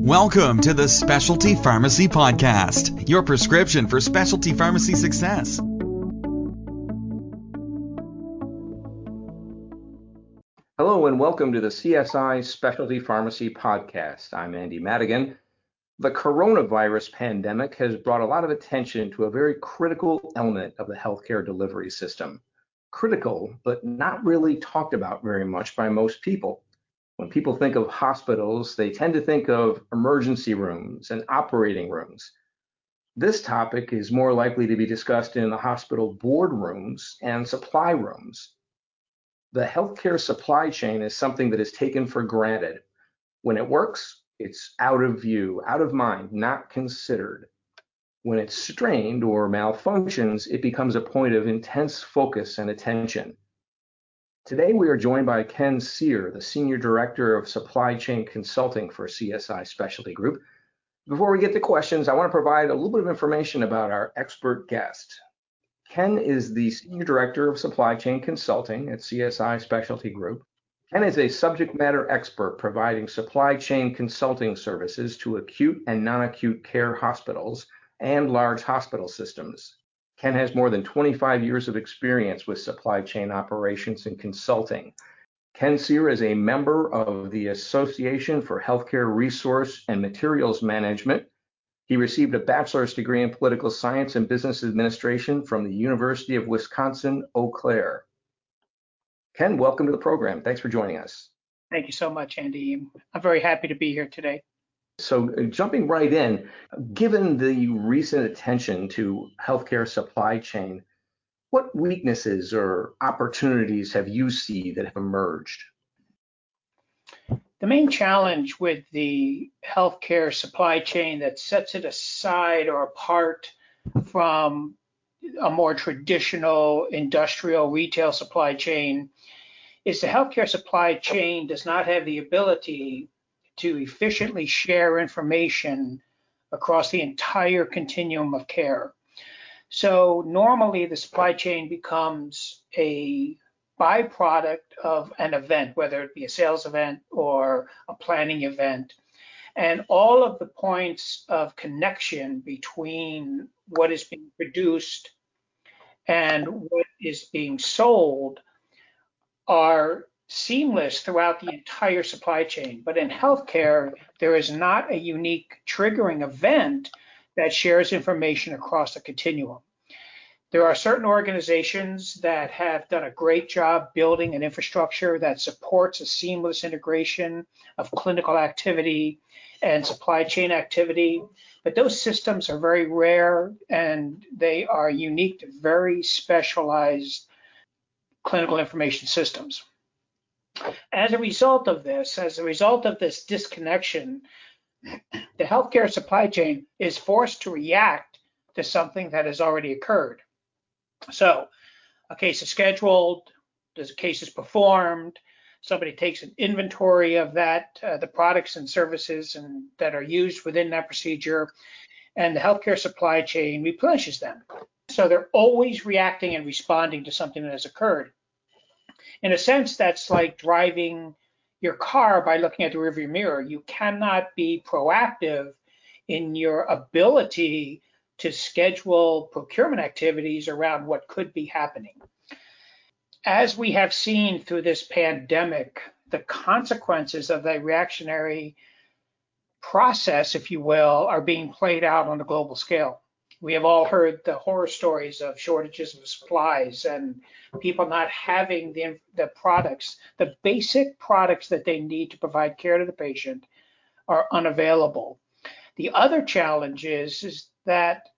Welcome to the Specialty Pharmacy Podcast, your prescription for specialty pharmacy success. Hello, and welcome to the CSI Specialty Pharmacy Podcast. I'm Andy Madigan. The coronavirus pandemic has brought a lot of attention to a very critical element of the healthcare delivery system. Critical, but not really talked about very much by most people. When people think of hospitals, they tend to think of emergency rooms and operating rooms. This topic is more likely to be discussed in the hospital boardrooms and supply rooms. The healthcare supply chain is something that is taken for granted. When it works, it's out of view, out of mind, not considered. When it's strained or malfunctions, it becomes a point of intense focus and attention. Today, we are joined by Ken Sear, the Senior Director of Supply Chain Consulting for CSI Specialty Group. Before we get to questions, I want to provide a little bit of information about our expert guest. Ken is the Senior Director of Supply Chain Consulting at CSI Specialty Group. Ken is a subject matter expert providing supply chain consulting services to acute and non acute care hospitals and large hospital systems. Ken has more than 25 years of experience with supply chain operations and consulting. Ken Sear is a member of the Association for Healthcare Resource and Materials Management. He received a bachelor's degree in political science and business administration from the University of Wisconsin Eau Claire. Ken, welcome to the program. Thanks for joining us. Thank you so much, Andy. I'm very happy to be here today. So, uh, jumping right in, given the recent attention to healthcare supply chain, what weaknesses or opportunities have you seen that have emerged? The main challenge with the healthcare supply chain that sets it aside or apart from a more traditional industrial retail supply chain is the healthcare supply chain does not have the ability to efficiently share information across the entire continuum of care. So normally the supply chain becomes a byproduct of an event, whether it be a sales event or a planning event. And all of the points of connection between what is being produced and what is being sold are seamless throughout the entire supply chain. But in healthcare, there is not a unique triggering event that shares information across the continuum. There are certain organizations that have done a great job building an infrastructure that supports a seamless integration of clinical activity and supply chain activity. But those systems are very rare and they are unique to very specialized clinical information systems. As a result of this, as a result of this disconnection, the healthcare supply chain is forced to react to something that has already occurred. So, a case is scheduled, the case is performed, somebody takes an inventory of that, uh, the products and services and that are used within that procedure, and the healthcare supply chain replenishes them. So they're always reacting and responding to something that has occurred in a sense, that's like driving your car by looking at the rearview mirror. You cannot be proactive in your ability to schedule procurement activities around what could be happening. As we have seen through this pandemic, the consequences of that reactionary process, if you will, are being played out on a global scale. We have all heard the horror stories of shortages of supplies and people not having the, the products, the basic products that they need to provide care to the patient are unavailable. The other challenge is, is that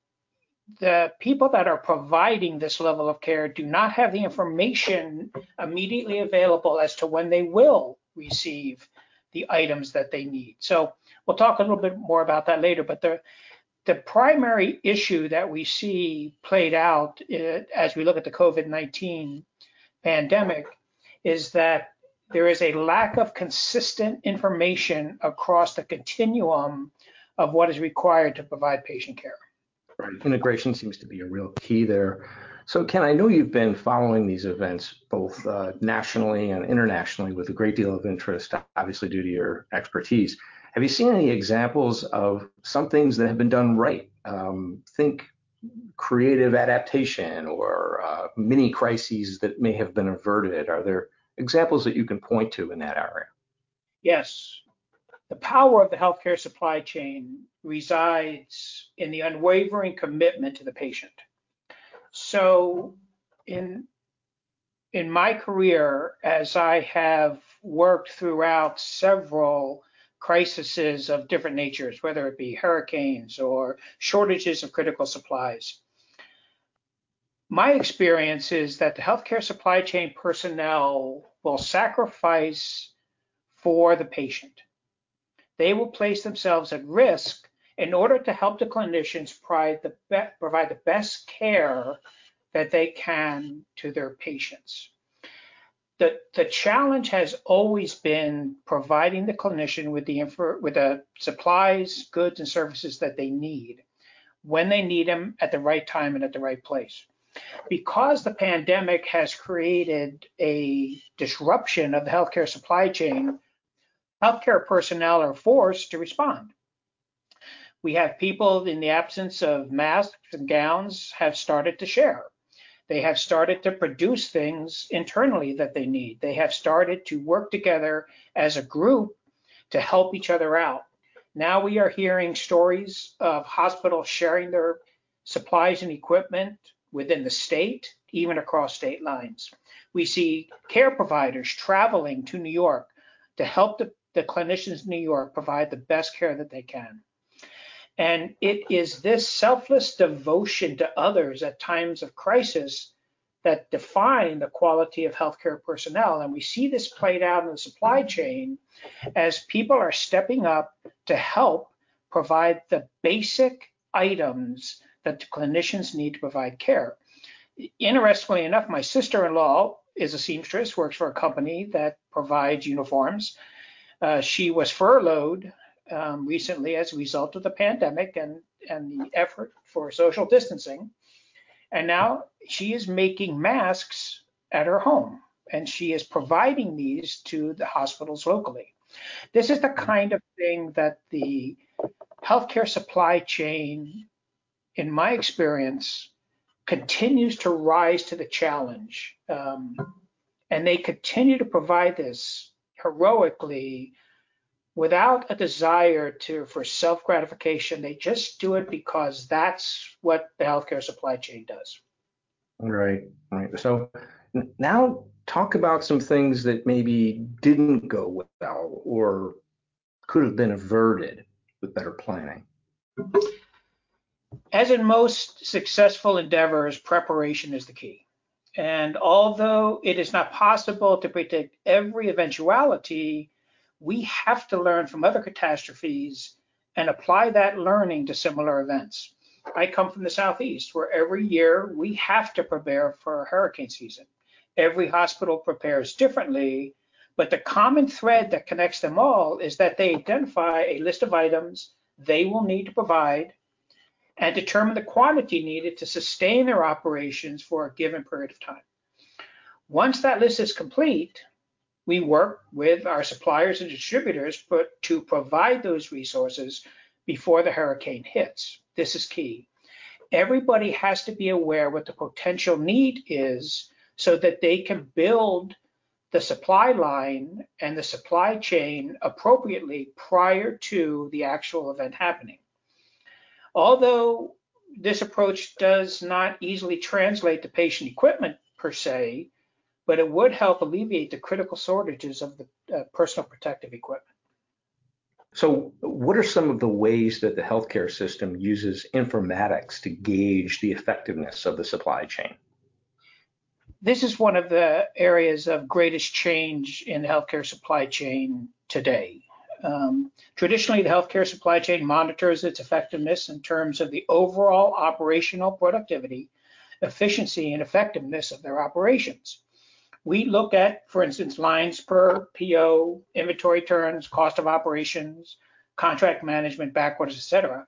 the people that are providing this level of care do not have the information immediately available as to when they will receive the items that they need. So we'll talk a little bit more about that later, but the the primary issue that we see played out uh, as we look at the COVID 19 pandemic is that there is a lack of consistent information across the continuum of what is required to provide patient care. Right. Integration seems to be a real key there. So, Ken, I know you've been following these events both uh, nationally and internationally with a great deal of interest, obviously due to your expertise. Have you seen any examples of some things that have been done right? Um, think creative adaptation or uh, mini crises that may have been averted. Are there examples that you can point to in that area? Yes. The power of the healthcare supply chain resides in the unwavering commitment to the patient. So in in my career, as I have worked throughout several crises of different natures, whether it be hurricanes or shortages of critical supplies, my experience is that the healthcare supply chain personnel will sacrifice for the patient. They will place themselves at risk in order to help the clinicians provide the, be- provide the best care that they can to their patients. The, the challenge has always been providing the clinician with the with the supplies, goods, and services that they need when they need them at the right time and at the right place. Because the pandemic has created a disruption of the healthcare supply chain, healthcare personnel are forced to respond. We have people in the absence of masks and gowns have started to share. They have started to produce things internally that they need. They have started to work together as a group to help each other out. Now we are hearing stories of hospitals sharing their supplies and equipment within the state, even across state lines. We see care providers traveling to New York to help the, the clinicians in New York provide the best care that they can. And it is this selfless devotion to others at times of crisis that define the quality of healthcare personnel. And we see this played out in the supply chain as people are stepping up to help provide the basic items that the clinicians need to provide care. Interestingly enough, my sister-in-law is a seamstress, works for a company that provides uniforms. Uh, she was furloughed um, recently as a result of the pandemic and, and the effort for social distancing. And now she is making masks at her home and she is providing these to the hospitals locally. This is the kind of thing that the healthcare supply chain, in my experience, continues to rise to the challenge. Um, and they continue to provide this heroically without a desire to for self gratification. They just do it because that's what the healthcare supply chain does. Right, right. So now talk about some things that maybe didn't go well or could have been averted with better planning. As in most successful endeavors, preparation is the key. And although it is not possible to predict every eventuality, we have to learn from other catastrophes and apply that learning to similar events. I come from the Southeast, where every year we have to prepare for hurricane season. Every hospital prepares differently, but the common thread that connects them all is that they identify a list of items they will need to provide and determine the quantity needed to sustain their operations for a given period of time. Once that list is complete, we work with our suppliers and distributors but to provide those resources before the hurricane hits. This is key. Everybody has to be aware what the potential need is so that they can build the supply line and the supply chain appropriately prior to the actual event happening. Although this approach does not easily translate to patient equipment per se, but it would help alleviate the critical shortages of the uh, personal protective equipment. So, what are some of the ways that the healthcare system uses informatics to gauge the effectiveness of the supply chain? This is one of the areas of greatest change in the healthcare supply chain today. Um, traditionally, the healthcare supply chain monitors its effectiveness in terms of the overall operational productivity, efficiency, and effectiveness of their operations. We look at, for instance, lines per PO, inventory turns, cost of operations, contract management, back orders, etc.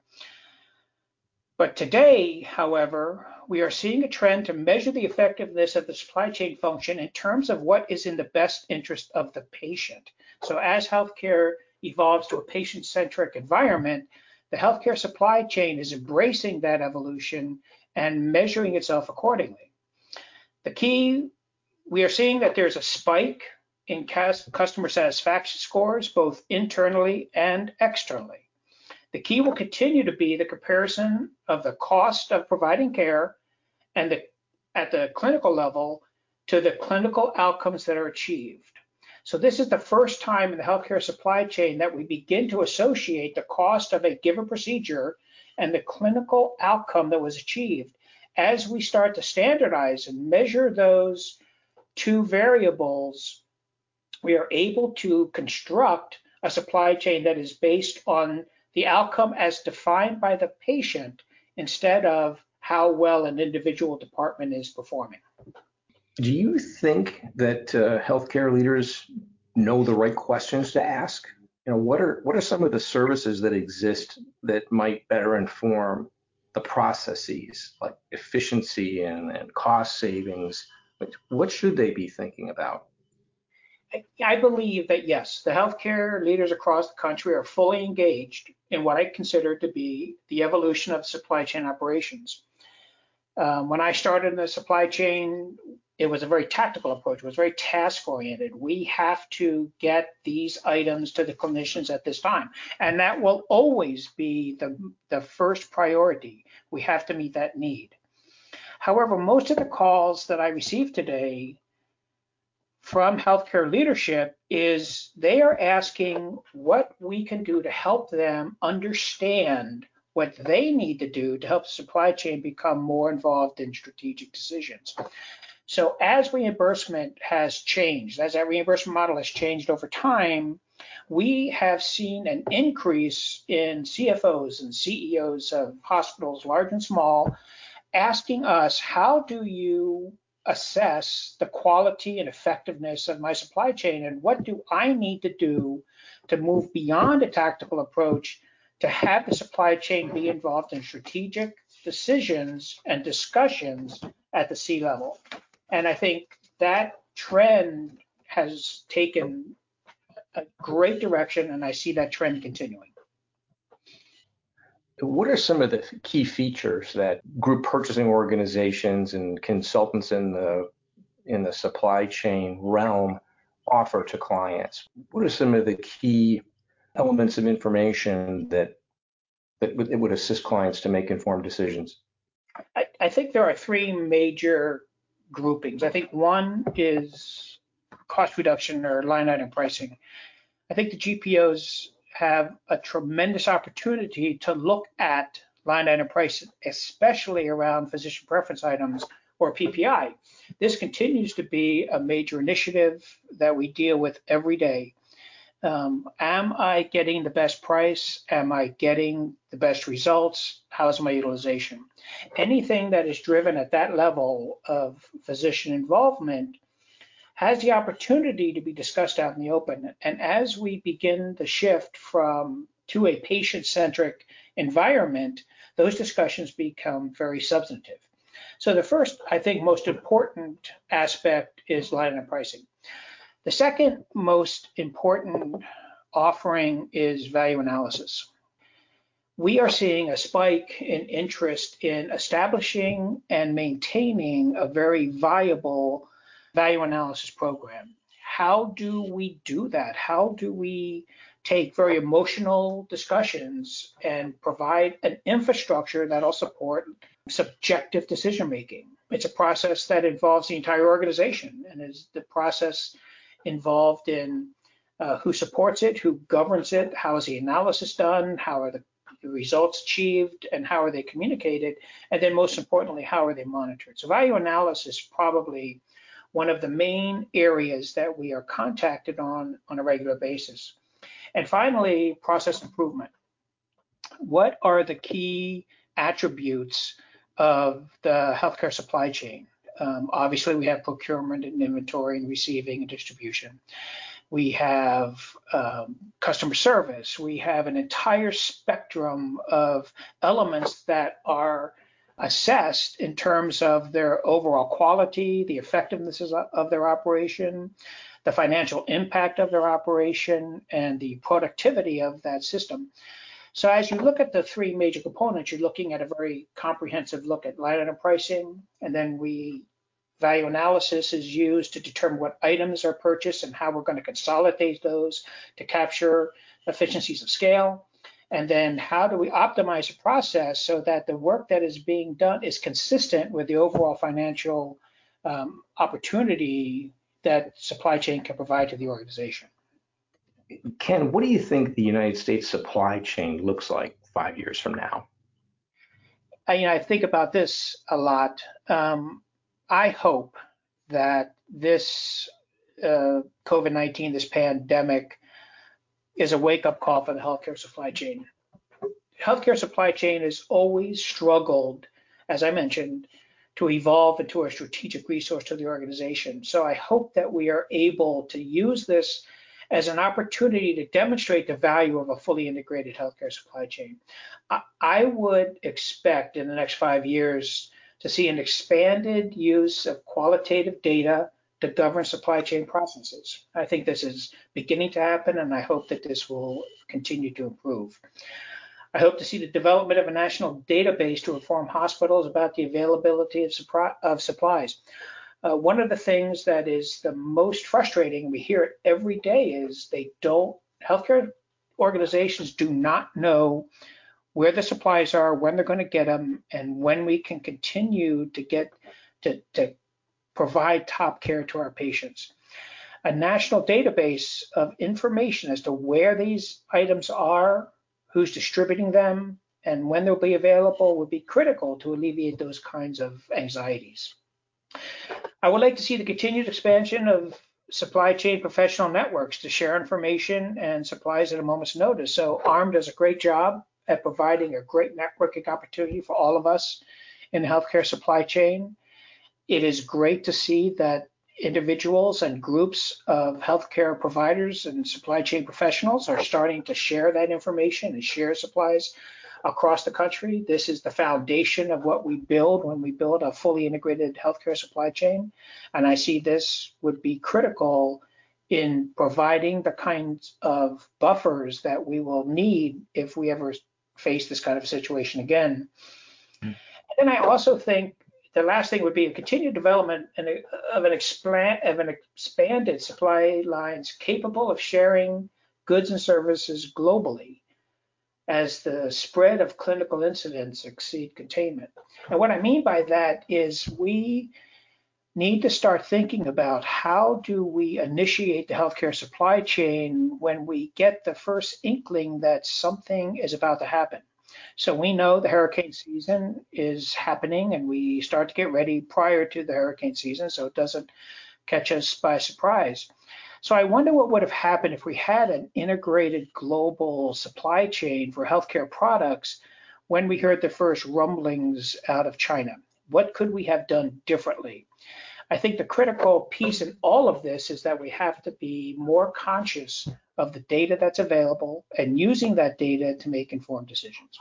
But today, however, we are seeing a trend to measure the effectiveness of the supply chain function in terms of what is in the best interest of the patient. So as healthcare evolves to a patient centric environment, the healthcare supply chain is embracing that evolution and measuring itself accordingly. The key, we are seeing that there's a spike in customer satisfaction scores, both internally and externally. The key will continue to be the comparison of the cost of providing care and the, at the clinical level to the clinical outcomes that are achieved. So this is the first time in the healthcare supply chain that we begin to associate the cost of a given procedure and the clinical outcome that was achieved. As we start to standardize and measure those two variables, we are able to construct a supply chain that is based on the outcome as defined by the patient instead of how well an individual department is performing. Do you think that uh, healthcare leaders know the right questions to ask? You know, what are what are some of the services that exist that might better inform the processes, like efficiency and, and cost savings? What should they be thinking about? I believe that yes, the healthcare leaders across the country are fully engaged in what I consider to be the evolution of supply chain operations. Um, when I started in the supply chain, it was a very tactical approach. It was very task oriented. We have to get these items to the clinicians at this time. And that will always be the, the first priority. We have to meet that need. However, most of the calls that I received today from healthcare leadership is they are asking what we can do to help them understand what they need to do to help the supply chain become more involved in strategic decisions. So as reimbursement has changed, as that reimbursement model has changed over time, we have seen an increase in CFOs and CEOs of hospitals, large and small, asking us, how do you assess the quality and effectiveness of my supply chain and what do I need to do to move beyond a tactical approach to have the supply chain be involved in strategic decisions and discussions at the C level. And I think that trend has taken a great direction and I see that trend continuing. What are some of the key features that group purchasing organizations and consultants in the in the supply chain realm offer to clients? What are some of the key elements of information that that would, would assist clients to make informed decisions? I, I think there are three major groupings. I think one is cost reduction or line item pricing. I think the GPOs have a tremendous opportunity to look at line item pricing, especially around physician preference items or PPI. This continues to be a major initiative that we deal with every day. Um, am I getting the best price? Am I getting the best results? How's my utilization? Anything that is driven at that level of physician involvement has the opportunity to be discussed out in the open. And as we begin the shift from to a patient-centric environment, those discussions become very substantive. So the first, I think, most important aspect is line item pricing. The second most important offering is value analysis. We are seeing a spike in interest in establishing and maintaining a very viable value analysis program. How do we do that? How do we take very emotional discussions and provide an infrastructure that'll support subjective decision making? It's a process that involves the entire organization and is the process involved in uh, who supports it, who governs it, how is the analysis done, how are the results achieved, and how are they communicated, and then most importantly, how are they monitored. So value analysis probably one of the main areas that we are contacted on on a regular basis. And finally, process improvement. What are the key attributes of the healthcare supply chain? Um, obviously, we have procurement and inventory and receiving and distribution. We have um, customer service. We have an entire spectrum of elements that are assessed in terms of their overall quality, the effectiveness of their operation, the financial impact of their operation, and the productivity of that system. So as you look at the three major components, you're looking at a very comprehensive look at line item pricing, and then we value analysis is used to determine what items are purchased and how we're going to consolidate those to capture efficiencies of scale. And then how do we optimize the process so that the work that is being done is consistent with the overall financial um, opportunity that supply chain can provide to the organization? Ken, what do you think the United States supply chain looks like five years from now? I, you know, I think about this a lot. Um, I hope that this uh, COVID-19, this pandemic, is a wake-up call for the healthcare supply chain. Healthcare supply chain has always struggled, as I mentioned, to evolve into a strategic resource to the organization. So I hope that we are able to use this as an opportunity to demonstrate the value of a fully integrated healthcare supply chain. I, would expect in the next five years to see an expanded use of qualitative data to govern supply chain processes. I think this is beginning to happen, and I hope that this will continue to improve. I hope to see the development of a national database to inform hospitals about the availability of, of supplies. Uh, one of the things that is the most frustrating, we hear it every day, is they don't, healthcare organizations do not know where the supplies are, when they're going to get them, and when we can continue to get to, to provide top care to our patients. A national database of information as to where these items are, who's distributing them, and when they'll be available would be critical to alleviate those kinds of anxieties. I would like to see the continued expansion of supply chain professional networks to share information and supplies at a moment's notice. So AHRMM does a great job at providing a great networking opportunity for all of us in the healthcare supply chain. It is great to see that individuals and groups of healthcare providers and supply chain professionals are starting to share that information and share supplies across the country. This is the foundation of what we build when we build a fully integrated healthcare supply chain. And I see this would be critical in providing the kinds of buffers that we will need if we ever face this kind of situation again. Mm. And I also think the last thing would be a continued development of an, expand, of an expanded supply lines capable of sharing goods and services globally as the spread of clinical incidents exceed containment. And what I mean by that is we need to start thinking about how do we initiate the healthcare supply chain when we get the first inkling that something is about to happen. So we know the hurricane season is happening and we start to get ready prior to the hurricane season so it doesn't catch us by surprise. So I wonder what would have happened if we had an integrated global supply chain for healthcare products when we heard the first rumblings out of China. What could we have done differently? I think the critical piece in all of this is that we have to be more conscious of the data that's available and using that data to make informed decisions.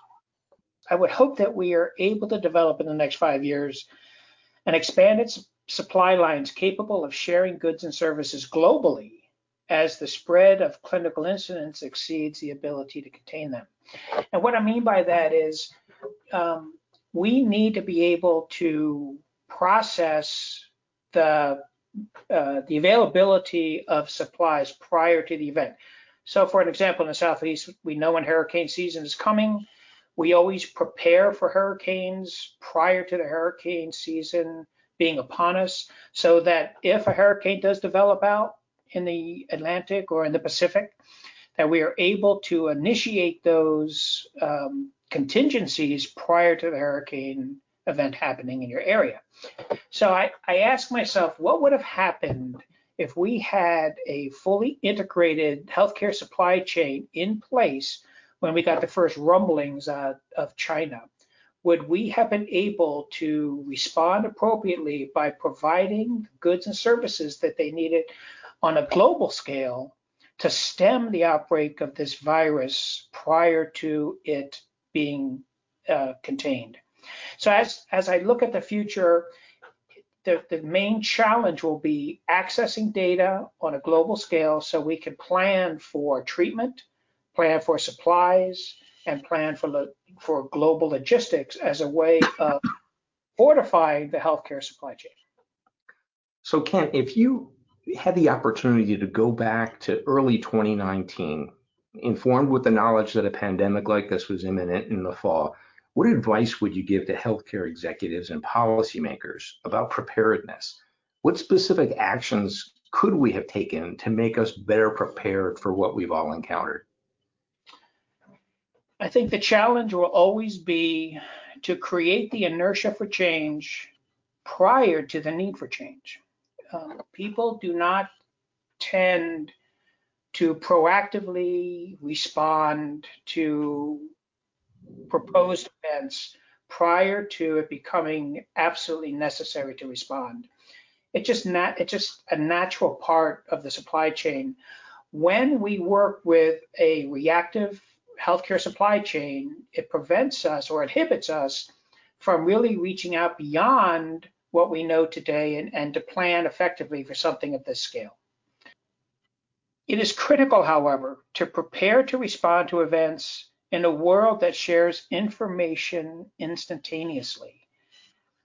I would hope that we are able to develop in the next five years an expanded supply lines capable of sharing goods and services globally as the spread of clinical incidents exceeds the ability to contain them. And what I mean by that is um, we need to be able to process the uh, the availability of supplies prior to the event. So, for an example, in the southeast, we know when hurricane season is coming. We always prepare for hurricanes prior to the hurricane season being upon us so that if a hurricane does develop out in the Atlantic or in the Pacific, that we are able to initiate those um, contingencies prior to the hurricane event happening in your area. So I, I ask myself, what would have happened if we had a fully integrated healthcare supply chain in place when we got the first rumblings uh, of China? would we have been able to respond appropriately by providing goods and services that they needed on a global scale to stem the outbreak of this virus prior to it being uh, contained? So as as I look at the future, the, the main challenge will be accessing data on a global scale so we can plan for treatment, plan for supplies, and plan for, for global logistics as a way of fortifying the healthcare supply chain. So, Ken, if you had the opportunity to go back to early 2019, informed with the knowledge that a pandemic like this was imminent in the fall, what advice would you give to healthcare executives and policymakers about preparedness? What specific actions could we have taken to make us better prepared for what we've all encountered? I think the challenge will always be to create the inertia for change prior to the need for change. Um, people do not tend to proactively respond to proposed events prior to it becoming absolutely necessary to respond. It's just not, it's just a natural part of the supply chain. When we work with a reactive healthcare supply chain, it prevents us or inhibits us from really reaching out beyond what we know today and, and to plan effectively for something of this scale. It is critical, however, to prepare to respond to events in a world that shares information instantaneously.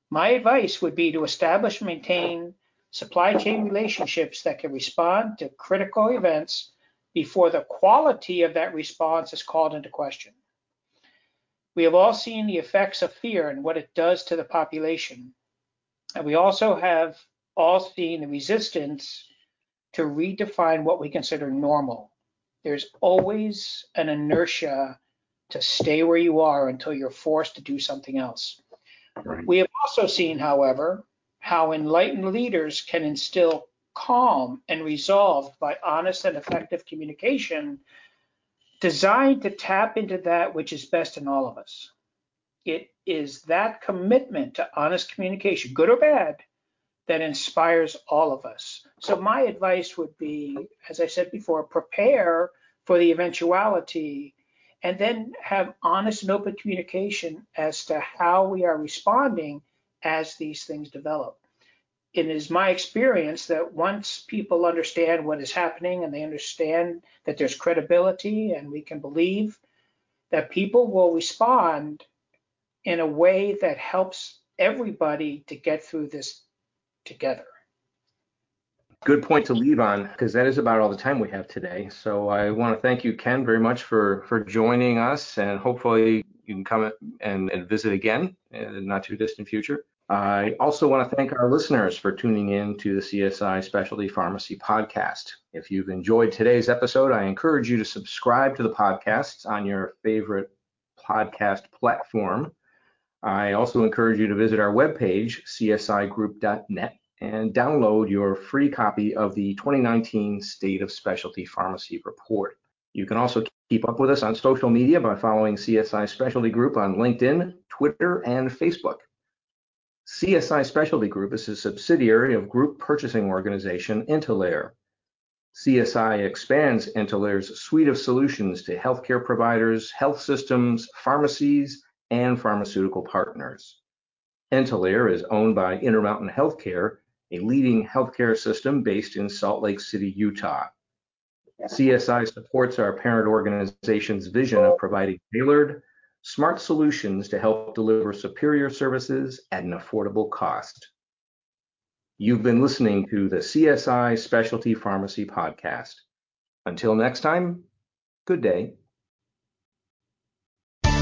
My advice would be to establish and maintain supply chain relationships that can respond to critical events before the quality of that response is called into question. We have all seen the effects of fear and what it does to the population. And we also have all seen the resistance to redefine what we consider normal. There's always an inertia to stay where you are until you're forced to do something else. Right. We have also seen, however, how enlightened leaders can instill calm and resolved by honest and effective communication designed to tap into that which is best in all of us. It is that commitment to honest communication, good or bad, that inspires all of us. So my advice would be, as I said before, prepare for the eventuality and then have honest and open communication as to how we are responding as these things develop. It is my experience that once people understand what is happening and they understand that there's credibility and we can believe that people will respond in a way that helps everybody to get through this together. Good point to leave on because that is about all the time we have today. So I want to thank you, Ken, very much for for joining us, and hopefully you can come and, and visit again in the not too distant future. I also want to thank our listeners for tuning in to the CSI Specialty Pharmacy podcast. If you've enjoyed today's episode, I encourage you to subscribe to the podcast on your favorite podcast platform. I also encourage you to visit our webpage, csigroup.net, and download your free copy of the 2019 State of Specialty Pharmacy Report. You can also keep up with us on social media by following CSI Specialty Group on LinkedIn, Twitter, and Facebook. CSI Specialty Group is a subsidiary of group purchasing organization Intalere. CSI expands Intalere's suite of solutions to healthcare providers, health systems, pharmacies, and pharmaceutical partners. Intalere is owned by Intermountain Healthcare a leading healthcare system based in Salt Lake City, Utah. CSI supports our parent organization's vision of providing tailored, smart solutions to help deliver superior services at an affordable cost. You've been listening to the CSI Specialty Pharmacy Podcast. Until next time, good day.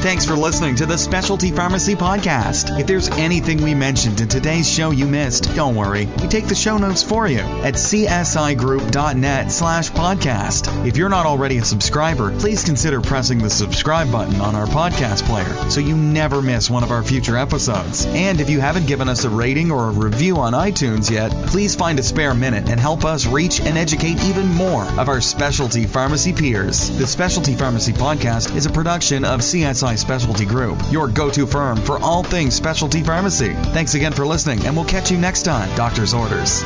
Thanks for listening to the Specialty Pharmacy Podcast. If there's anything we mentioned in today's show you missed, don't worry. We take the show notes for you at csigroup.net slash podcast. If you're not already a subscriber, please consider pressing the subscribe button on our podcast player so you never miss one of our future episodes. And if you haven't given us a rating or a review on iTunes yet, please find a spare minute and help us reach and educate even more of our specialty pharmacy peers. The Specialty Pharmacy Podcast is a production of CSI Specialty Group, your go to firm for all things specialty pharmacy. Thanks again for listening, and we'll catch you next time. Doctor's Orders.